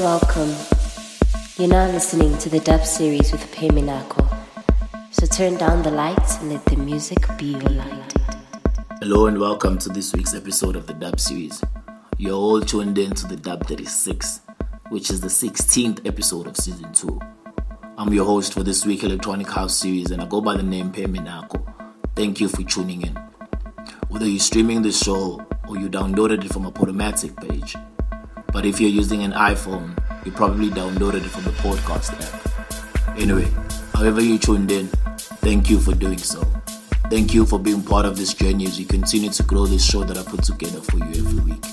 welcome. You're now listening to the dub series with Peminako. So turn down the lights and let the music be your light. Hello and welcome to this week's episode of the dub series. You're all tuned in to the dub 36, which is the 16th episode of season 2. I'm your host for this week electronic house series and I go by the name Peminako. Thank you for tuning in. Whether you're streaming the show or you downloaded it from a Podomatic page, but if you're using an iPhone, you probably downloaded it from the podcast app. Anyway, however you tuned in, thank you for doing so. Thank you for being part of this journey as we continue to grow this show that I put together for you every week.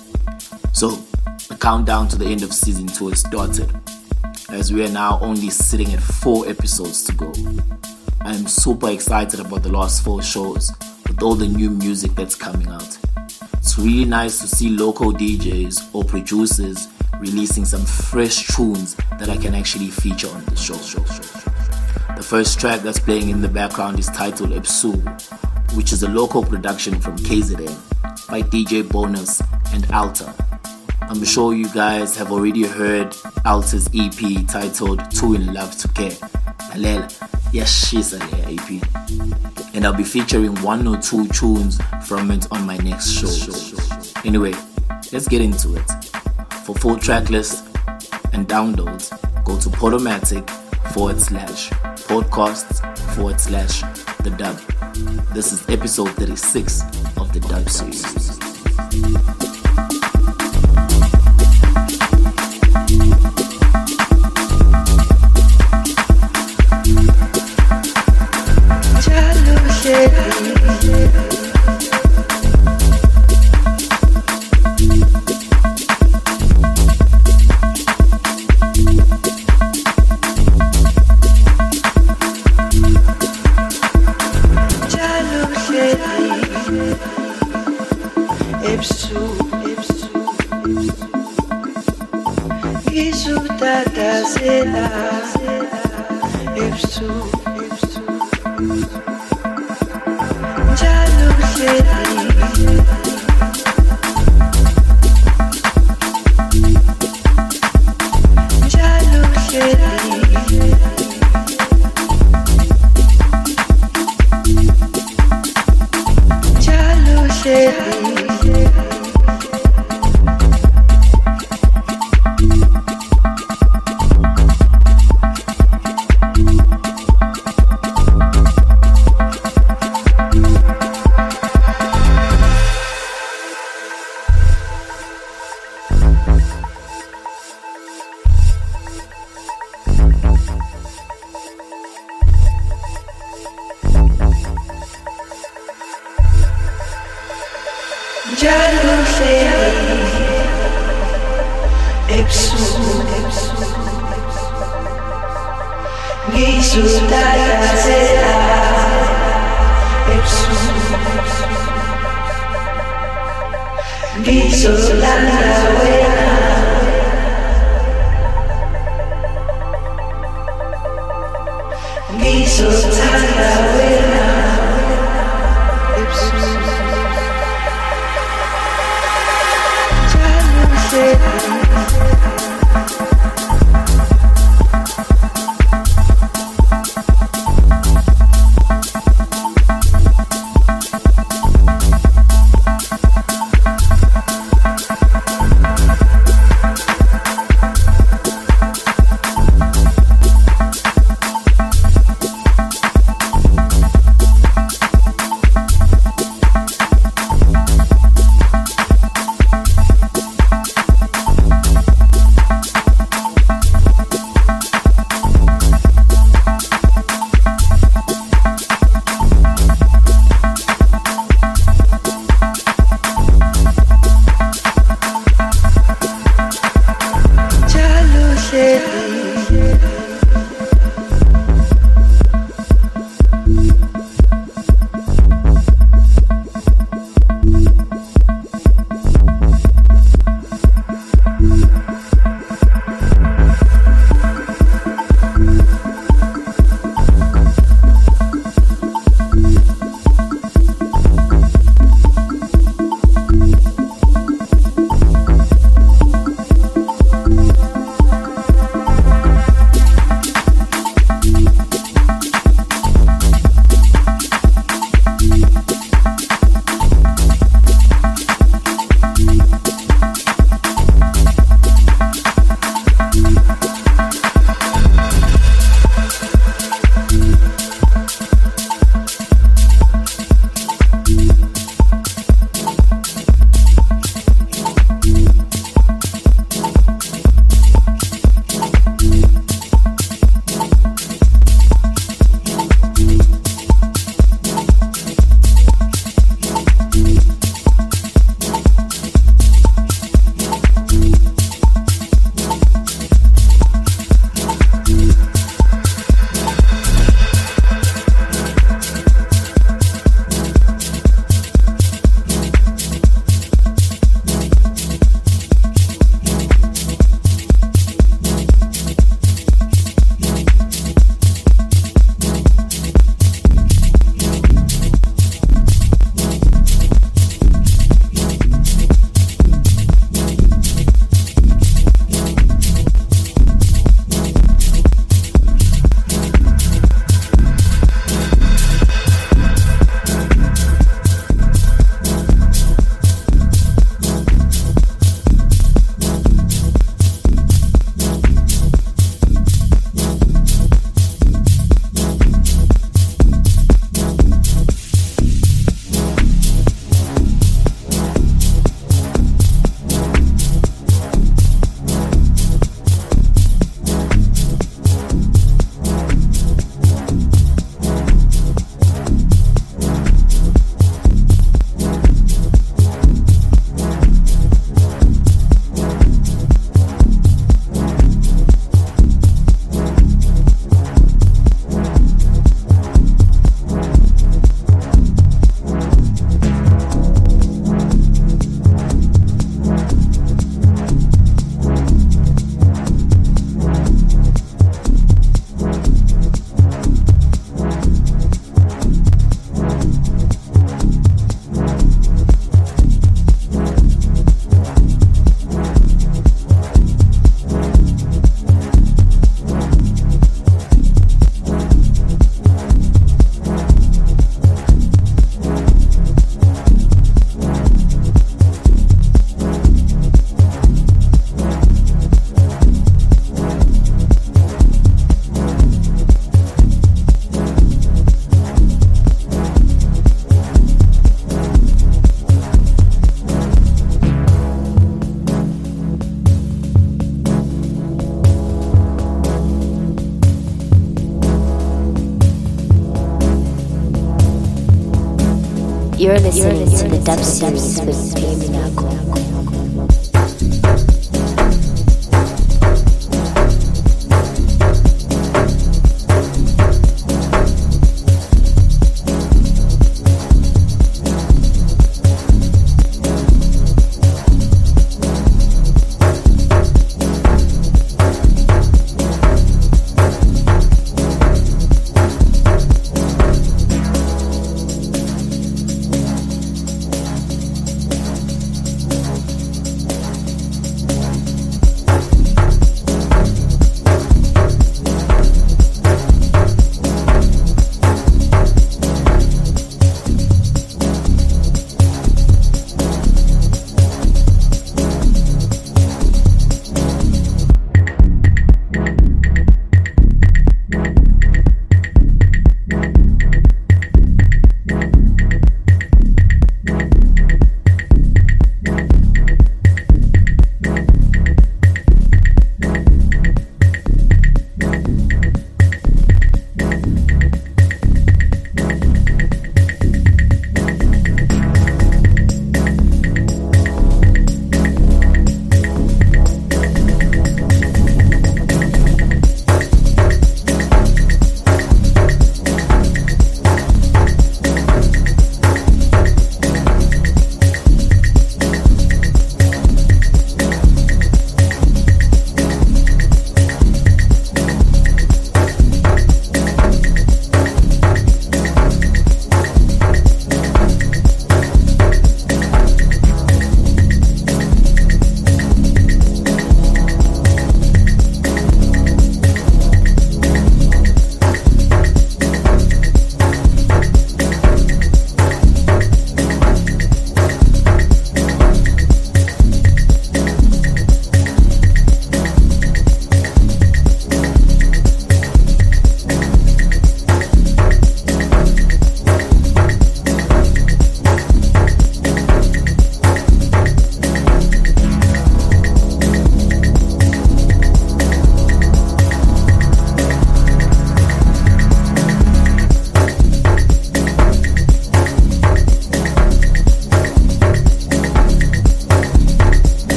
So, the countdown to the end of season 2 has started, as we are now only sitting at 4 episodes to go. I am super excited about the last 4 shows with all the new music that's coming out. It's really nice to see local DJs or producers releasing some fresh tunes that I can actually feature on the show. Show. Show. The first track that's playing in the background is titled Ebsuku, which is a local production from KZN by DJ Bonus and Alta. I'm sure you guys have already heard Alta's EP titled Too in Love to Care. Lalela, yes, she's an EP and I'll be featuring one or two tunes from it on my next show. Anyway, let's get into it. For full track list and downloads, go to Podomatic forward slash podcasts forward slash the dub. This is episode 36 of the dub series. shake me. You're listening to the Dub Series with Minako.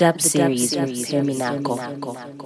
Dub the series, dub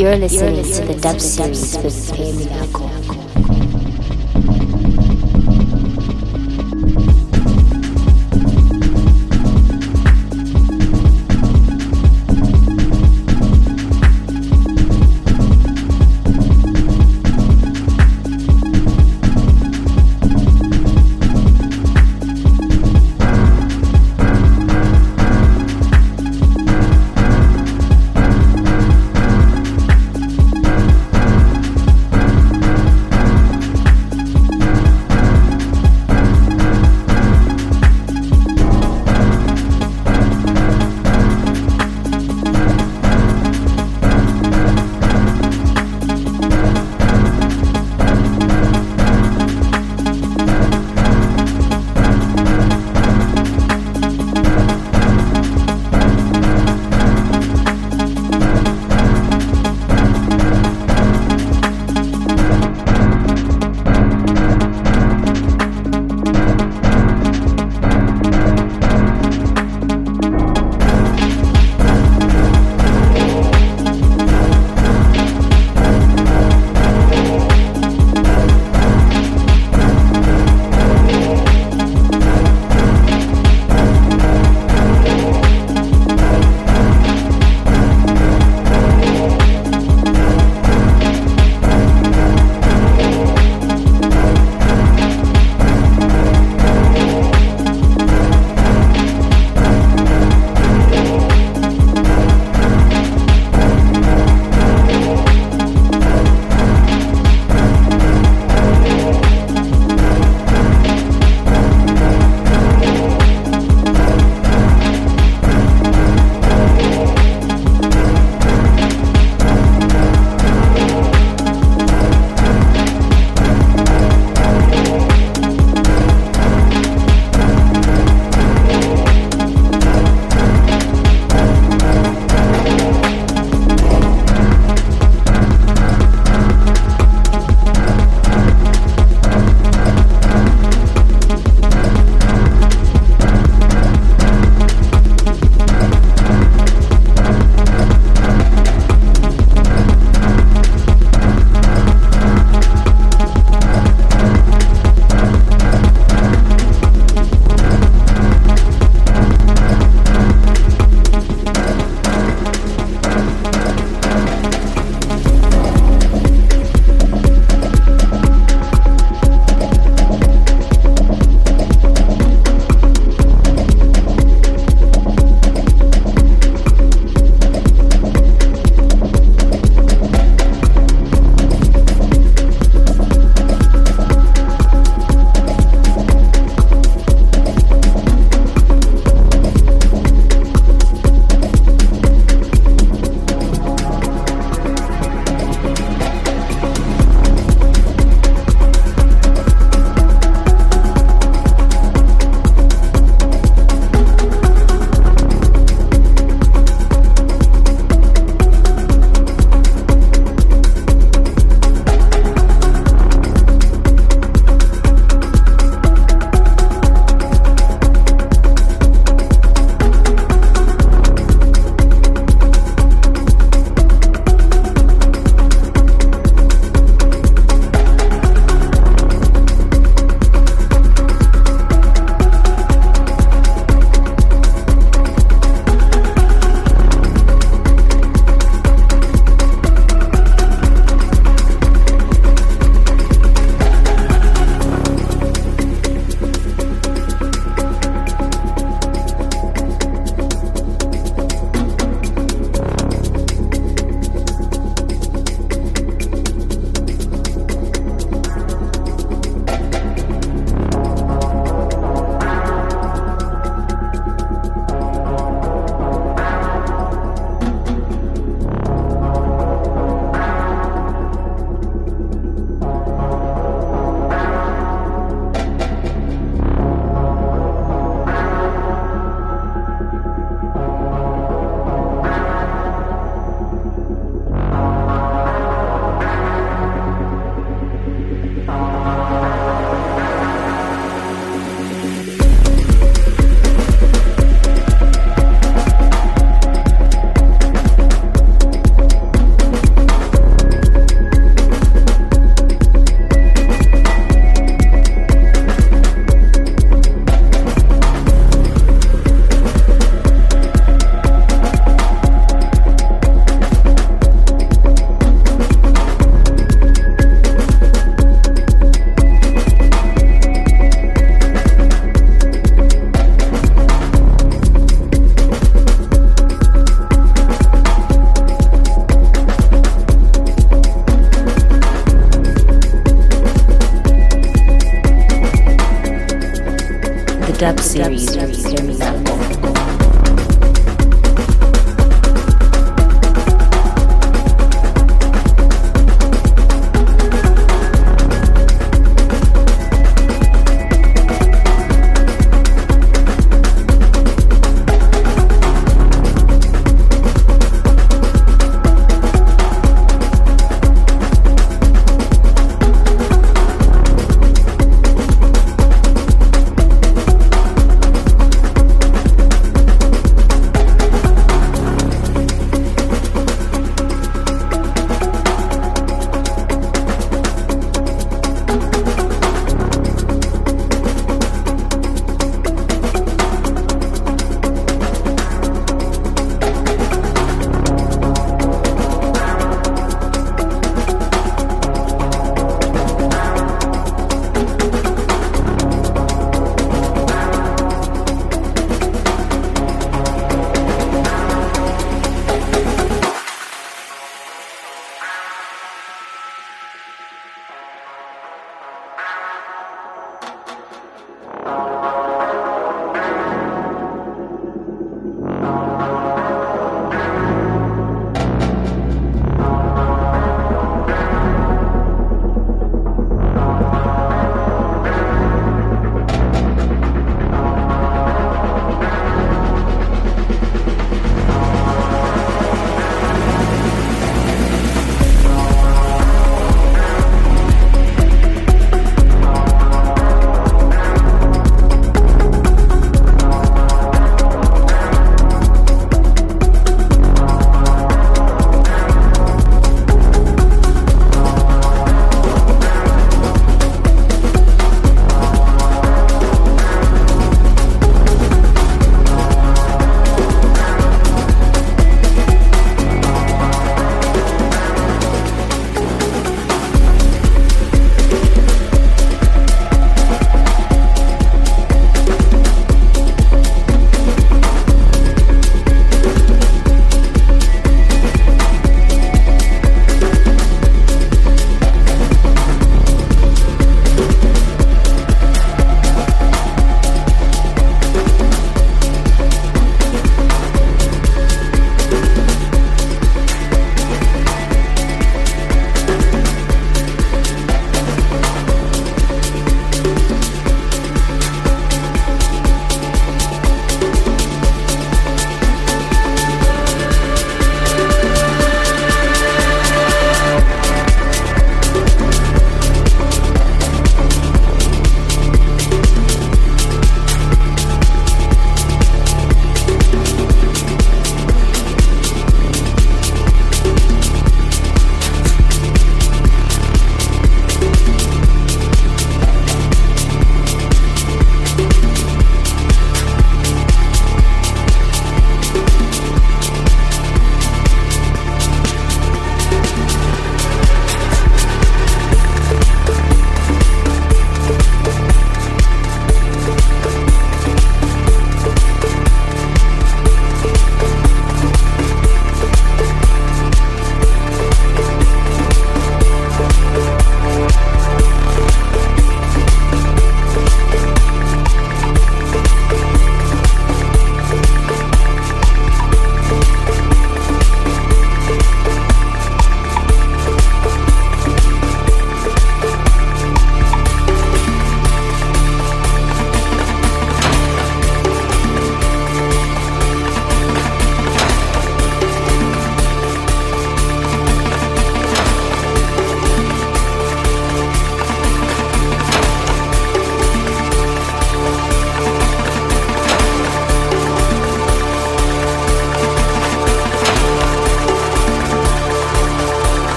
with Herminako. You're listening to the Dub Series with Pay.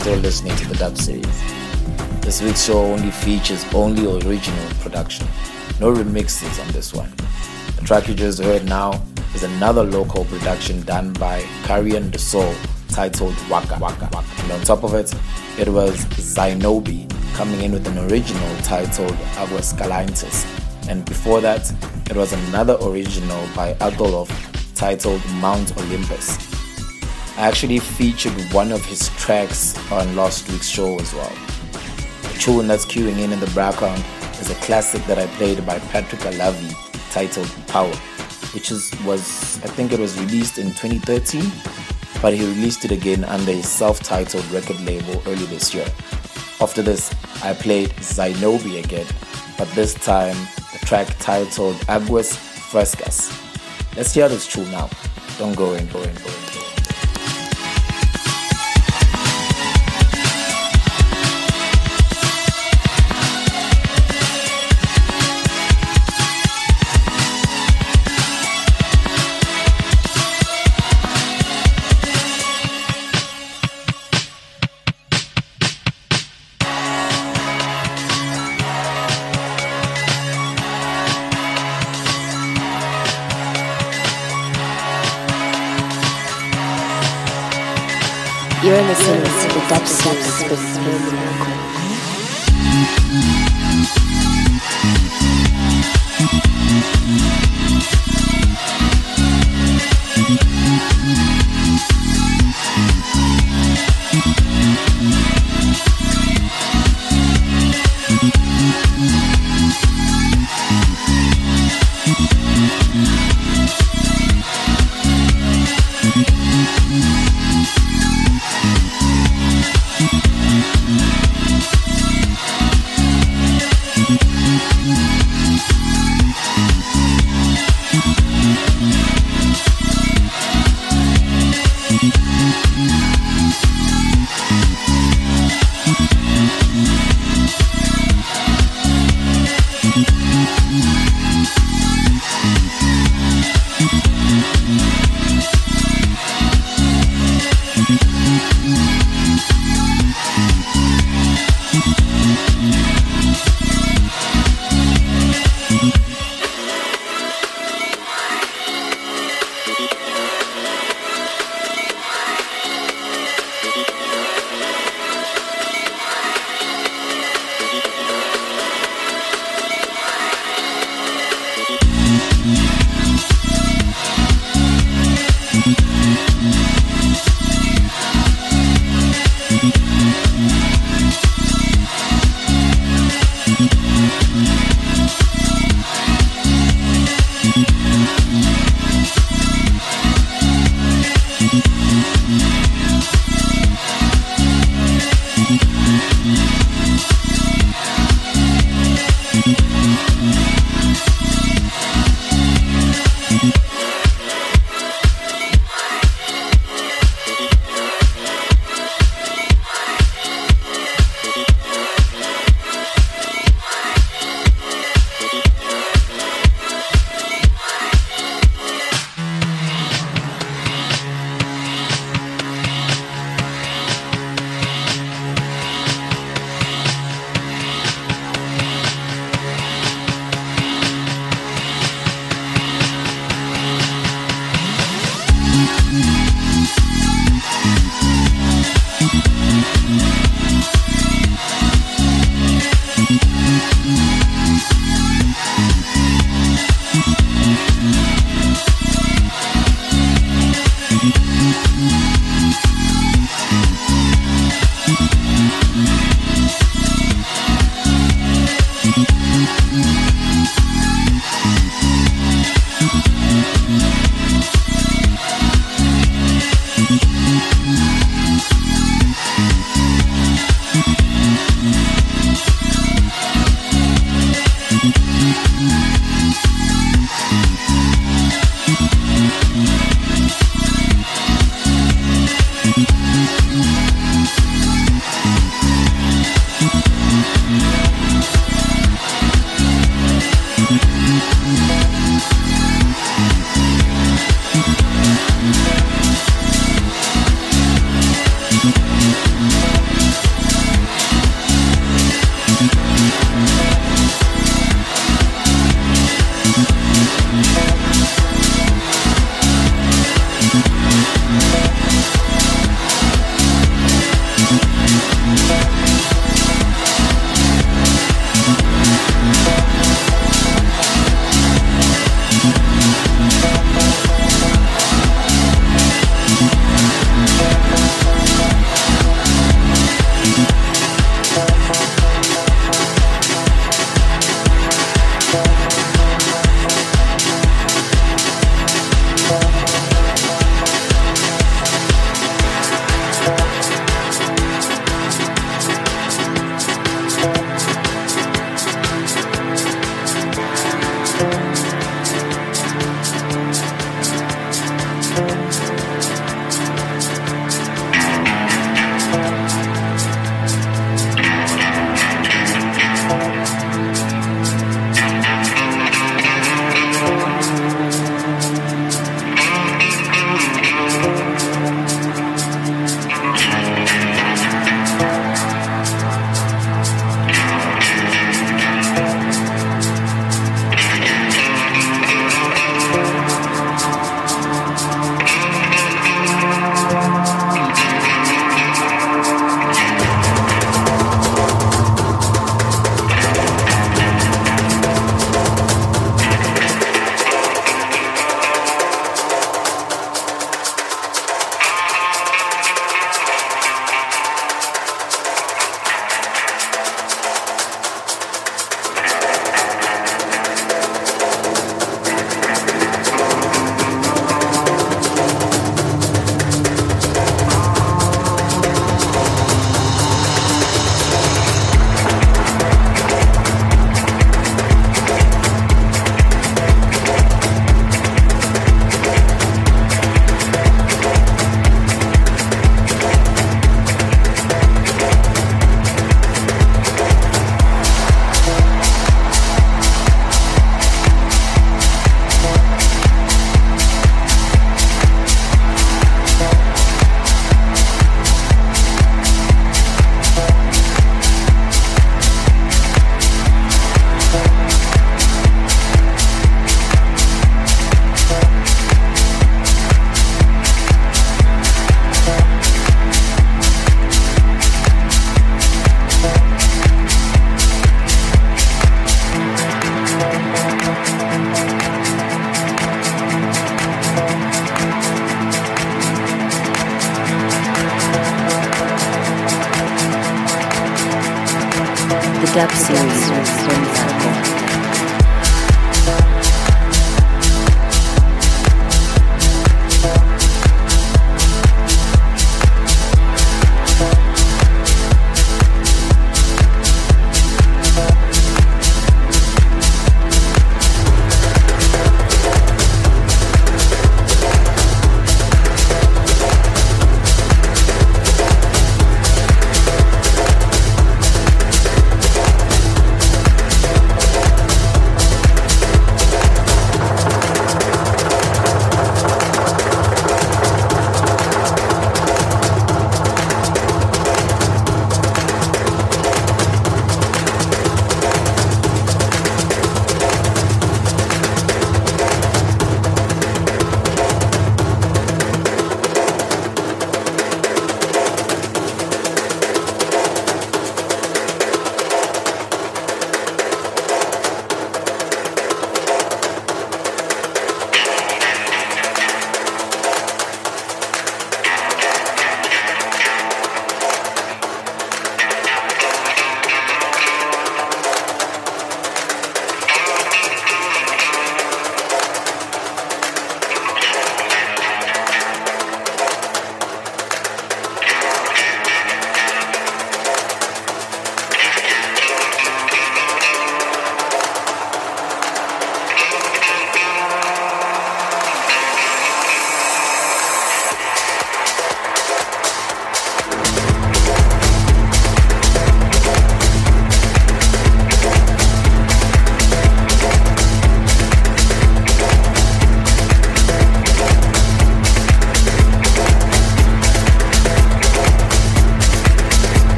Still listening to the dub series. This week's show only features only original production, no remixes on this one. The track you just heard now is another local production done by Karyendasoul titled Waka Waka Waka. And on top of it, it was Xinobi coming in with an original titled Aguascalientes. And before that, it was another original by Althoff titled Mount Olympus. I actually featured one of his tracks on last week's show as well. The tune that's queuing in in the background is a classic that I played by Patrick Alavi titled Power, which is, was, I think it was released in 2013, but he released it again under his self-titled record label early this year. After this, I played Xinobi again, but this time the track titled Aguas Frescas. Let's hear this tune now. Don't go in, go in, go in. Listening to the Dub Series with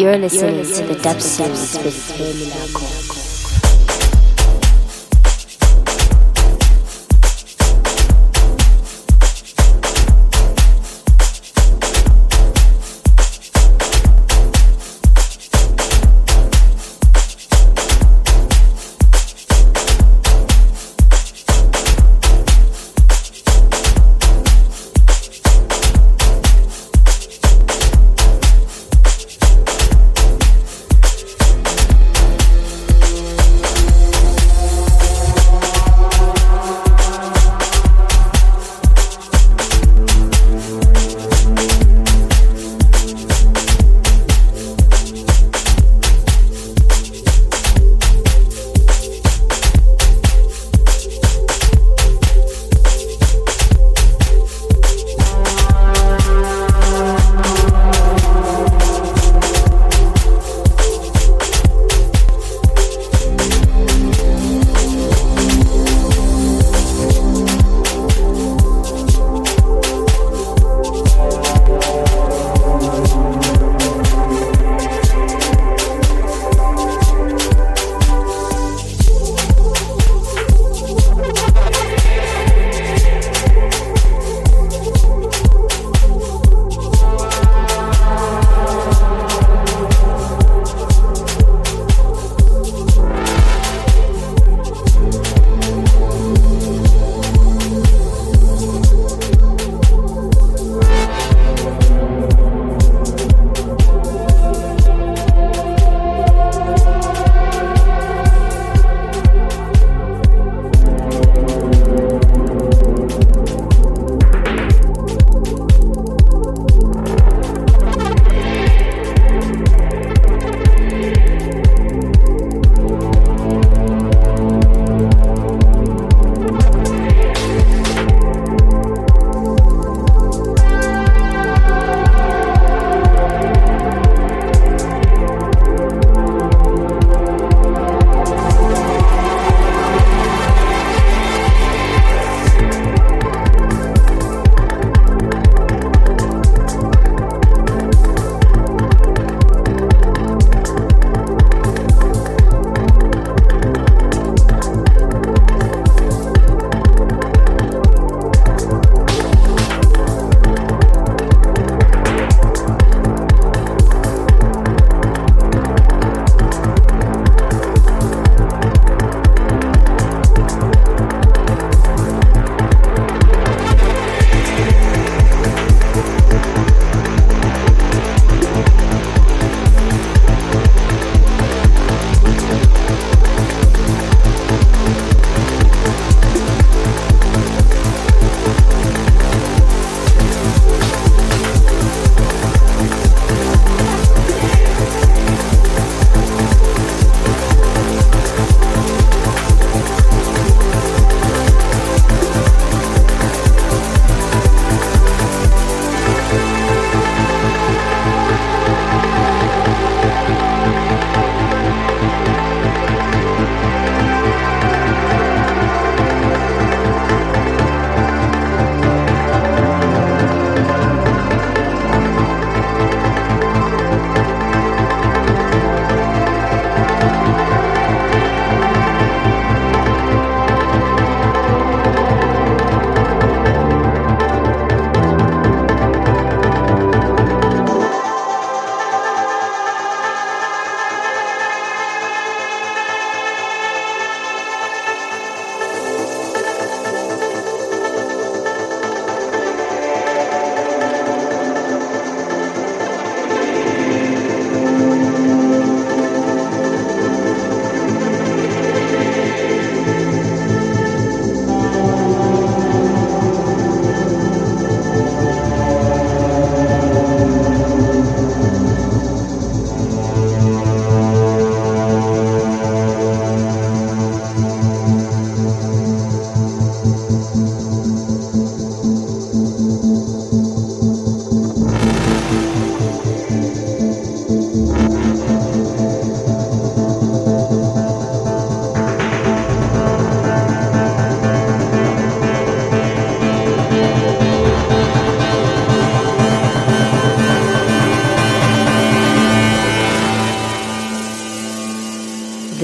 You're listening, to the Dub Series with Terminacle.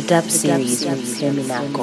Dub Series with Terminaco.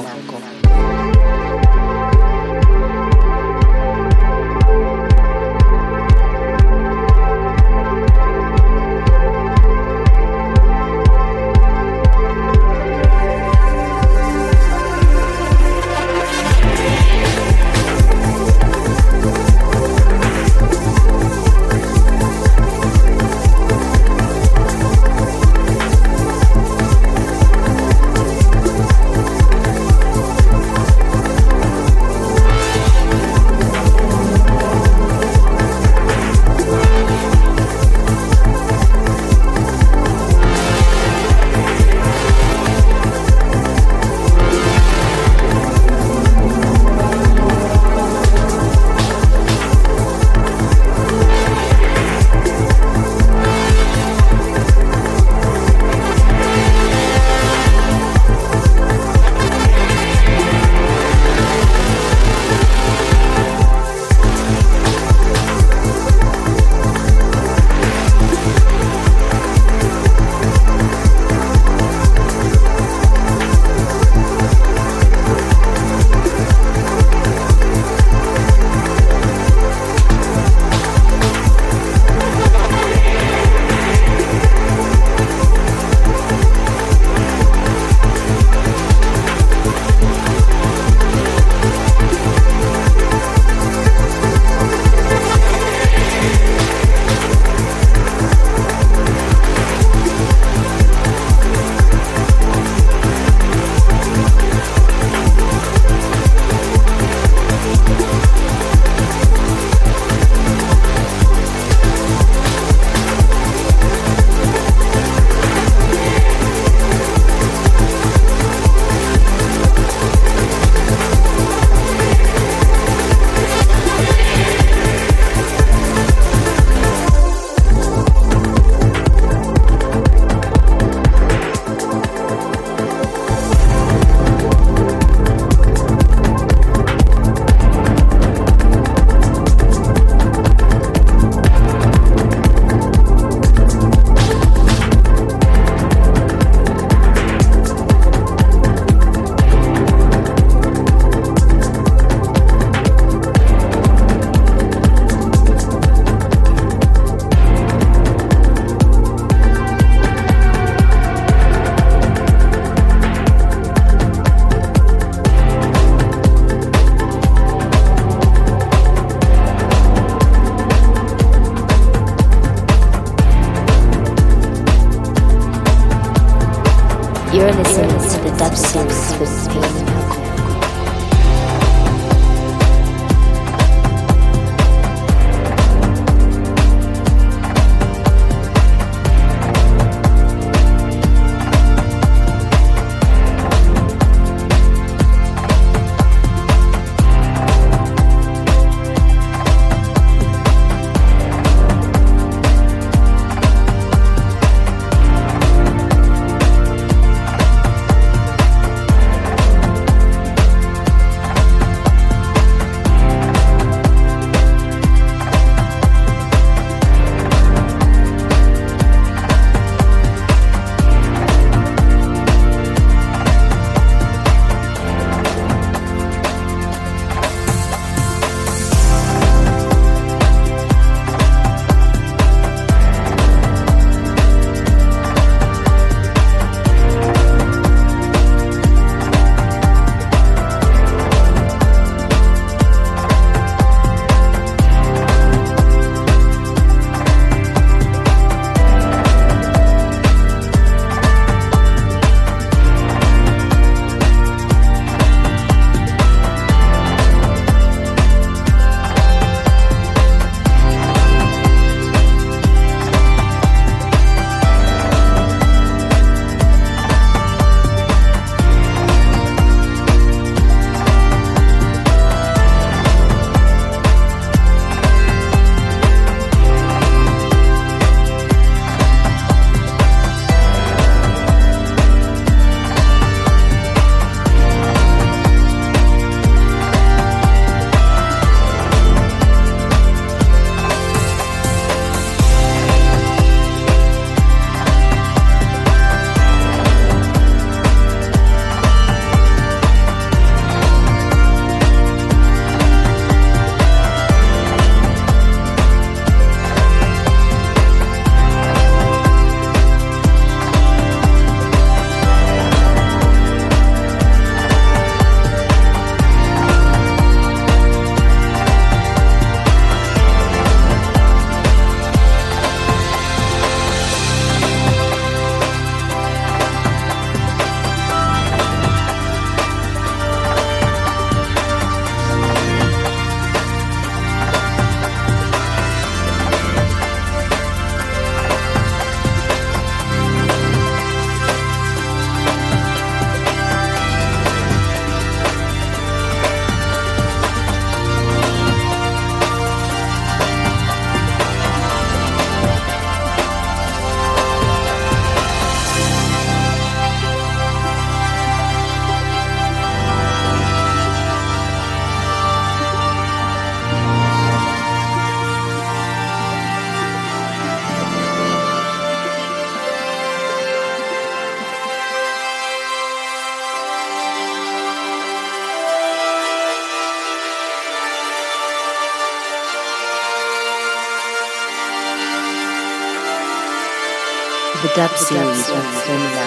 Dub series with Terminaco.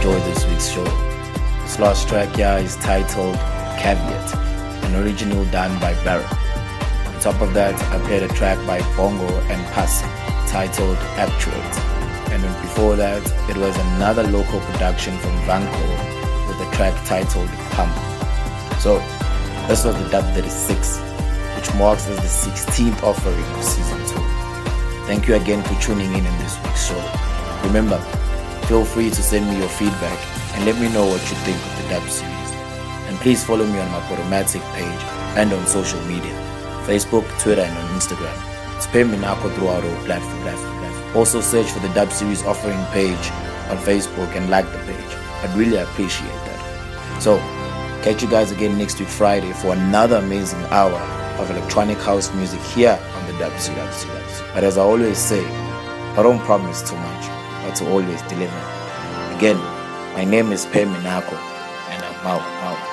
Enjoyed this week's show. This last track here is titled Caveat, an original done by Barron. On top of that, I played a track by Bongo and Pusk titled Actuate. And then before that, it was another local production from Vanco with a track titled Pump. So, this was the Dub 36, which marks as the 16th offering of season 2. Thank you again for tuning in in this week's show. Remember, feel free to send me your feedback and let me know what you think of the dub series. And please follow me on my Podomatic page and on social media Facebook, Twitter, and on Instagram. Spam Minako throughout all platforms. Also, search for the dub series offering page on Facebook and like the page. I'd really appreciate that. So, catch you guys again next week, Friday, for another amazing hour of electronic house music here on the dub series. But as I always say, I don't promise too much, to always deliver. Again, my name is Pem Minako, and I'm out, out.